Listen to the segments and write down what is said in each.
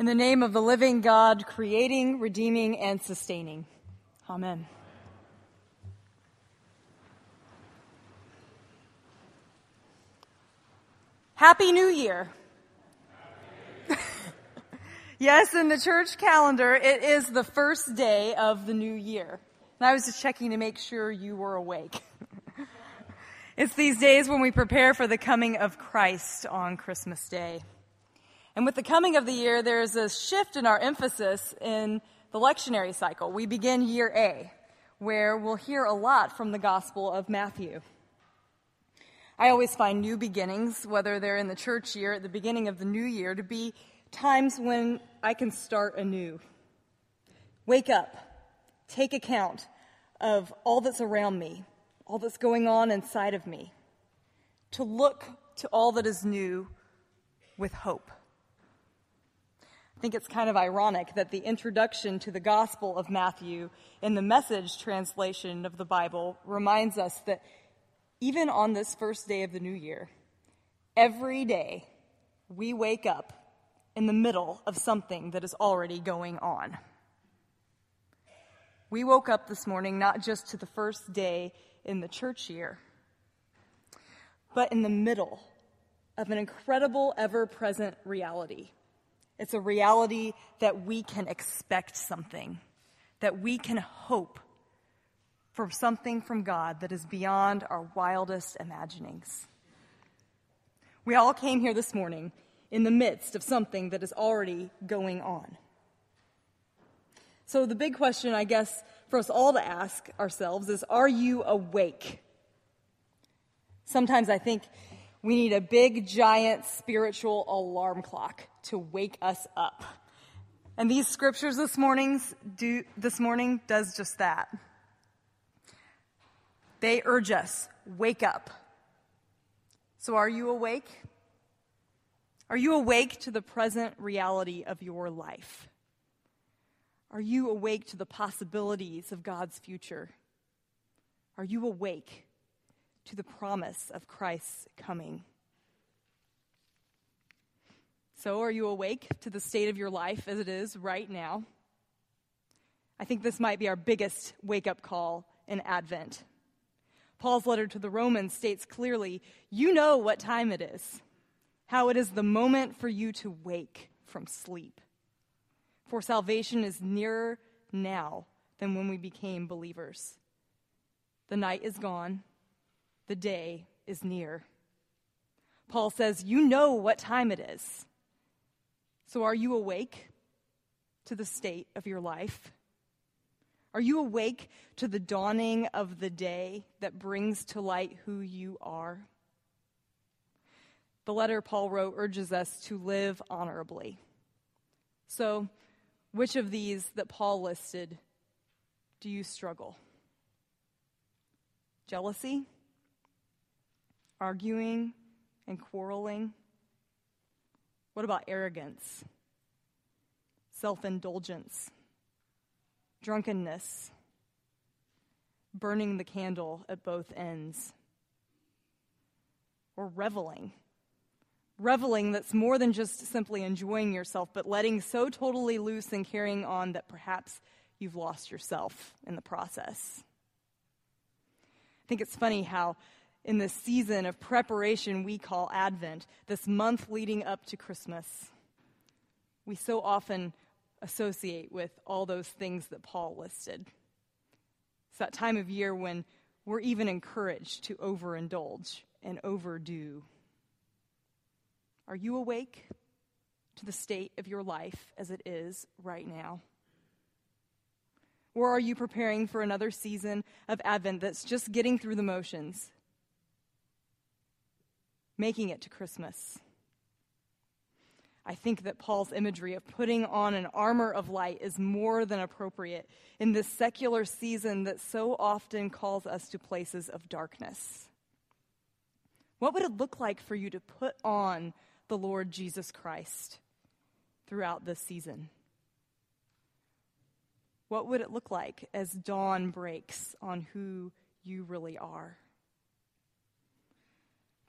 In the name of the living God, creating, redeeming, and sustaining. Amen. Happy New Year. yes, in the church calendar, it is the first day of the new year. And I was just checking to make sure you were awake. it's these days when we prepare for the coming of Christ on Christmas Day. And with the coming of the year, there's a shift in our emphasis in the lectionary cycle. We begin year A, where we'll hear a lot from the Gospel of Matthew. I always find new beginnings, whether they're in the church year, at the beginning of the new year, to be times when I can start anew. Wake up, take account of all that's around me, all that's going on inside of me, to look to all that is new with hope. I think it's kind of ironic that the introduction to the Gospel of Matthew in the message translation of the Bible reminds us that even on this first day of the new year, every day we wake up in the middle of something that is already going on. We woke up this morning not just to the first day in the church year, but in the middle of an incredible, ever present reality it's a reality that we can expect something, that we can hope for something from God that is beyond our wildest imaginings. We all came here this morning in the midst of something that is already going on. So, the big question, I guess, for us all to ask ourselves is Are you awake? Sometimes I think we need a big, giant spiritual alarm clock to wake us up. And these scriptures this morning's do this morning does just that. They urge us, wake up. So are you awake? Are you awake to the present reality of your life? Are you awake to the possibilities of God's future? Are you awake to the promise of Christ's coming. So, are you awake to the state of your life as it is right now? I think this might be our biggest wake up call in Advent. Paul's letter to the Romans states clearly you know what time it is, how it is the moment for you to wake from sleep. For salvation is nearer now than when we became believers. The night is gone, the day is near. Paul says, You know what time it is. So are you awake to the state of your life? Are you awake to the dawning of the day that brings to light who you are? The letter Paul wrote urges us to live honorably. So, which of these that Paul listed do you struggle? Jealousy? arguing and quarreling? What about arrogance, self indulgence, drunkenness, burning the candle at both ends, or reveling? Reveling that's more than just simply enjoying yourself, but letting so totally loose and carrying on that perhaps you've lost yourself in the process. I think it's funny how in this season of preparation we call Advent, this month leading up to Christmas, we so often associate with all those things that Paul listed. It's that time of year when we're even encouraged to overindulge and overdo. Are you awake to the state of your life as it is right now? Or are you preparing for another season of Advent that's just getting through the motions? Making it to Christmas. I think that Paul's imagery of putting on an armor of light is more than appropriate in this secular season that so often calls us to places of darkness. What would it look like for you to put on the Lord Jesus Christ throughout this season? What would it look like as dawn breaks on who you really are?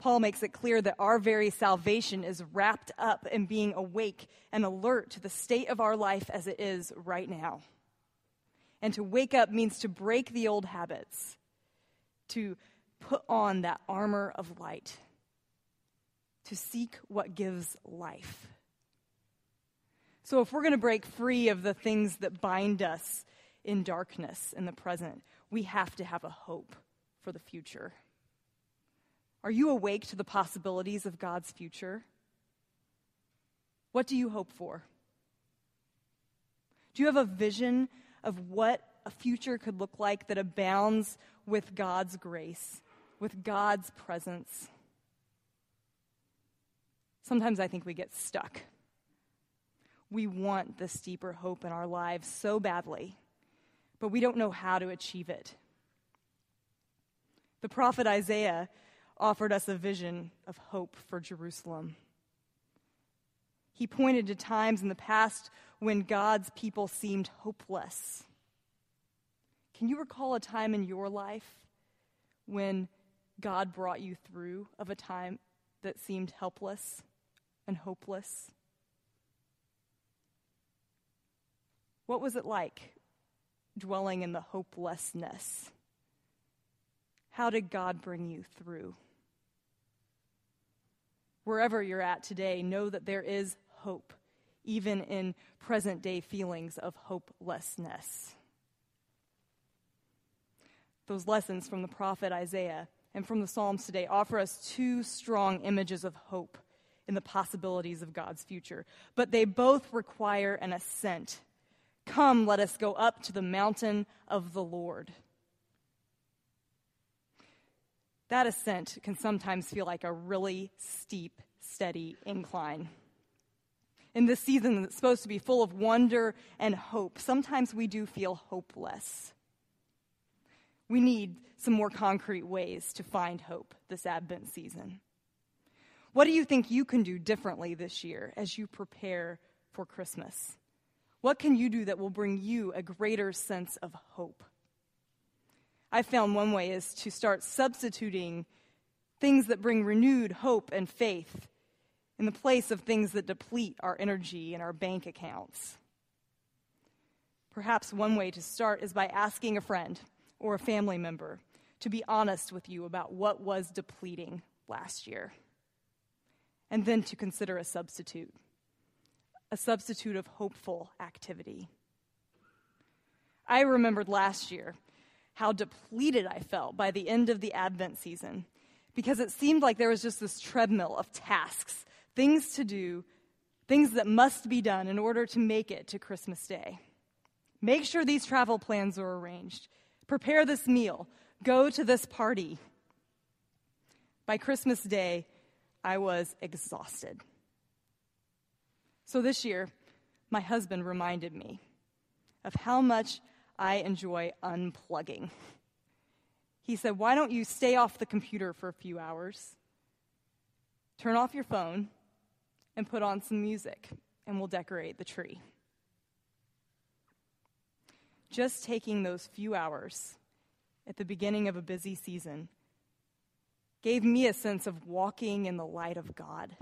Paul makes it clear that our very salvation is wrapped up in being awake and alert to the state of our life as it is right now. And to wake up means to break the old habits, to put on that armor of light, to seek what gives life. So, if we're going to break free of the things that bind us in darkness in the present, we have to have a hope for the future. Are you awake to the possibilities of God's future? What do you hope for? Do you have a vision of what a future could look like that abounds with God's grace, with God's presence? Sometimes I think we get stuck. We want this deeper hope in our lives so badly, but we don't know how to achieve it. The prophet Isaiah offered us a vision of hope for Jerusalem. He pointed to times in the past when God's people seemed hopeless. Can you recall a time in your life when God brought you through of a time that seemed helpless and hopeless? What was it like dwelling in the hopelessness? How did God bring you through? Wherever you're at today, know that there is hope, even in present day feelings of hopelessness. Those lessons from the prophet Isaiah and from the Psalms today offer us two strong images of hope in the possibilities of God's future, but they both require an ascent. Come, let us go up to the mountain of the Lord. That ascent can sometimes feel like a really steep, steady incline. In this season that's supposed to be full of wonder and hope, sometimes we do feel hopeless. We need some more concrete ways to find hope this Advent season. What do you think you can do differently this year as you prepare for Christmas? What can you do that will bring you a greater sense of hope? I found one way is to start substituting things that bring renewed hope and faith in the place of things that deplete our energy and our bank accounts. Perhaps one way to start is by asking a friend or a family member to be honest with you about what was depleting last year, and then to consider a substitute, a substitute of hopeful activity. I remembered last year how depleted I felt by the end of the Advent season because it seemed like there was just this treadmill of tasks, things to do, things that must be done in order to make it to Christmas Day. Make sure these travel plans are arranged. Prepare this meal. Go to this party. By Christmas Day, I was exhausted. So this year, my husband reminded me of how much I enjoy unplugging. He said, Why don't you stay off the computer for a few hours, turn off your phone, and put on some music, and we'll decorate the tree? Just taking those few hours at the beginning of a busy season gave me a sense of walking in the light of God,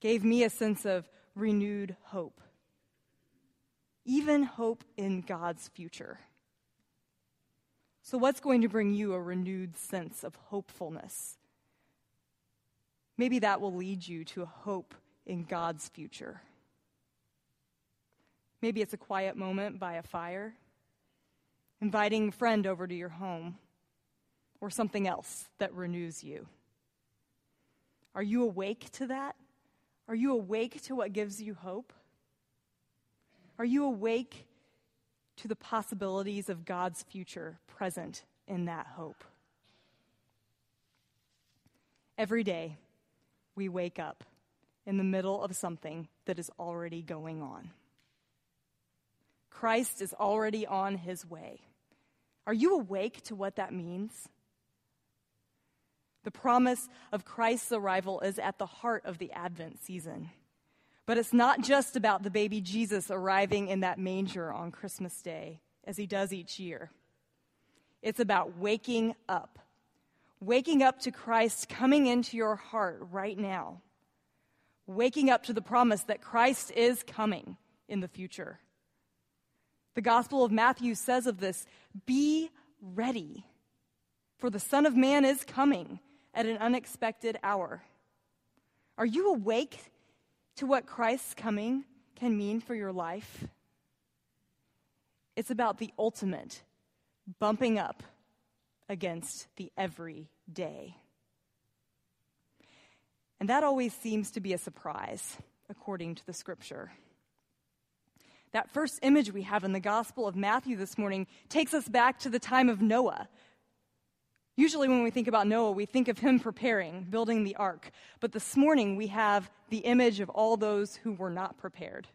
gave me a sense of renewed hope even hope in God's future. So, what's going to bring you a renewed sense of hopefulness? Maybe that will lead you to a hope in God's future. Maybe it's a quiet moment by a fire, inviting a friend over to your home, or something else that renews you. Are you awake to that? Are you awake to what gives you hope? Are you awake to the possibilities of God's future present in that hope? Every day, we wake up in the middle of something that is already going on. Christ is already on his way. Are you awake to what that means? The promise of Christ's arrival is at the heart of the Advent season. But it's not just about the baby Jesus arriving in that manger on Christmas Day, as he does each year. It's about waking up, Waking up to Christ coming into your heart right now. Waking up to the promise that Christ is coming in the future. The Gospel of Matthew says of this be ready, for the Son of Man is coming at an unexpected hour. Are you awake to what Christ's coming can mean for your life? It's about the ultimate bumping up against the everyday. And that always seems to be a surprise, according to the scripture. That first image we have in the Gospel of Matthew this morning takes us back to the time of Noah. Usually, when we think about Noah, we think of him preparing, building the ark. But this morning, we have the image of all those who were not prepared.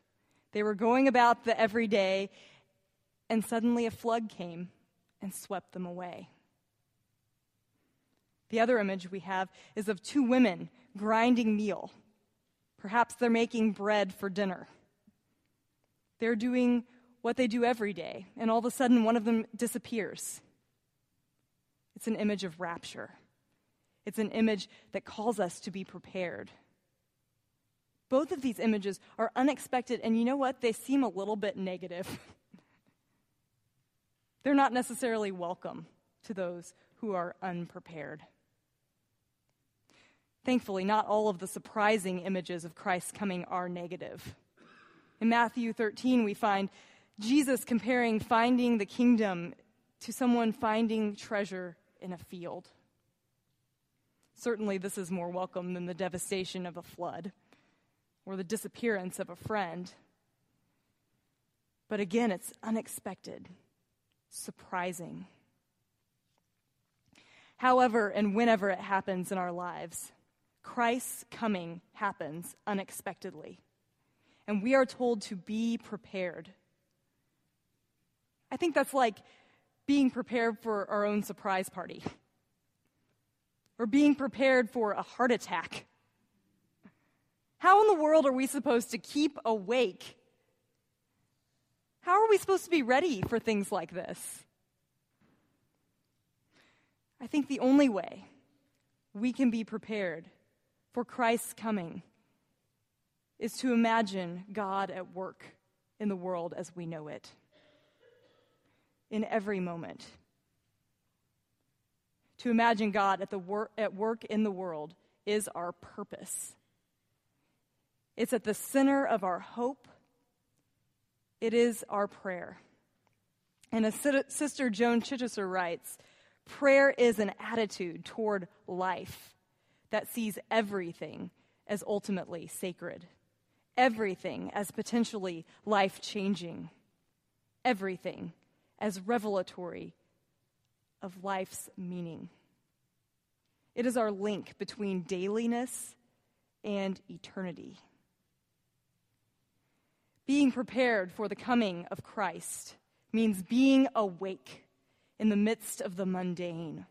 They were going about the everyday, and suddenly a flood came and swept them away. The other image we have is of two women grinding meal. Perhaps they're making bread for dinner. They're doing what they do every day, and all of a sudden one of them disappears. It's an image of rapture. It's an image that calls us to be prepared. Both of these images are unexpected, and you know what? They seem a little bit negative. They're not necessarily welcome to those who are unprepared. Thankfully, not all of the surprising images of Christ's coming are negative. In Matthew 13, we find Jesus comparing finding the kingdom to someone finding treasure in a field. Certainly, this is more welcome than the devastation of a flood or the disappearance of a friend. But again, it's unexpected, surprising. However, and whenever it happens in our lives, Christ's coming happens unexpectedly and we are told to be prepared. I think that's like being prepared for our own surprise party or being prepared for a heart attack. How in the world are we supposed to keep awake? How are we supposed to be ready for things like this? I think the only way we can be prepared for Christ's coming is to imagine God at work in the world as we know it, in every moment. To imagine God at, the wor- at work in the world is our purpose. It's at the center of our hope. It is our prayer. And as Sister Joan Chittister writes, prayer is an attitude toward life that sees everything as ultimately sacred everything as potentially life changing, everything as revelatory of life's meaning. It is our link between dailiness and eternity. Being prepared for the coming of Christ means being awake in the midst of the mundane.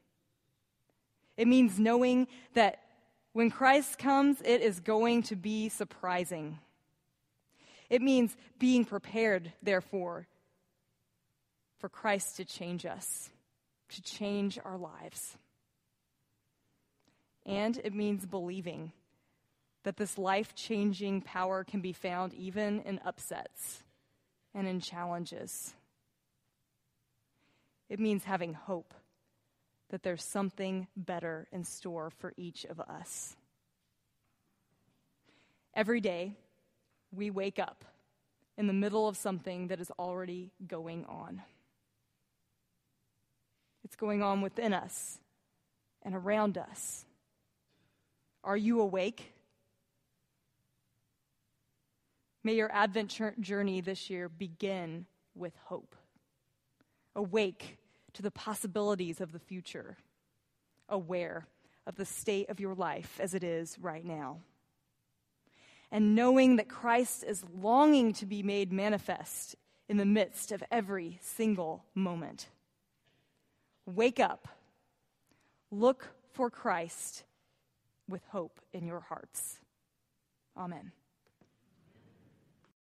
It means knowing that when Christ comes, it is going to be surprising. It means being prepared, therefore, for Christ to change us, to change our lives. And it means believing that this life changing power can be found even in upsets and in challenges. It means having hope that there's something better in store for each of us. Every day, we wake up in the middle of something that is already going on. It's going on within us and around us. Are you awake? May your Advent journey this year begin with hope. Awake to the possibilities of the future, aware of the state of your life as it is right now and knowing that Christ is longing to be made manifest in the midst of every single moment. Wake up. Look for Christ with hope in your hearts. Amen.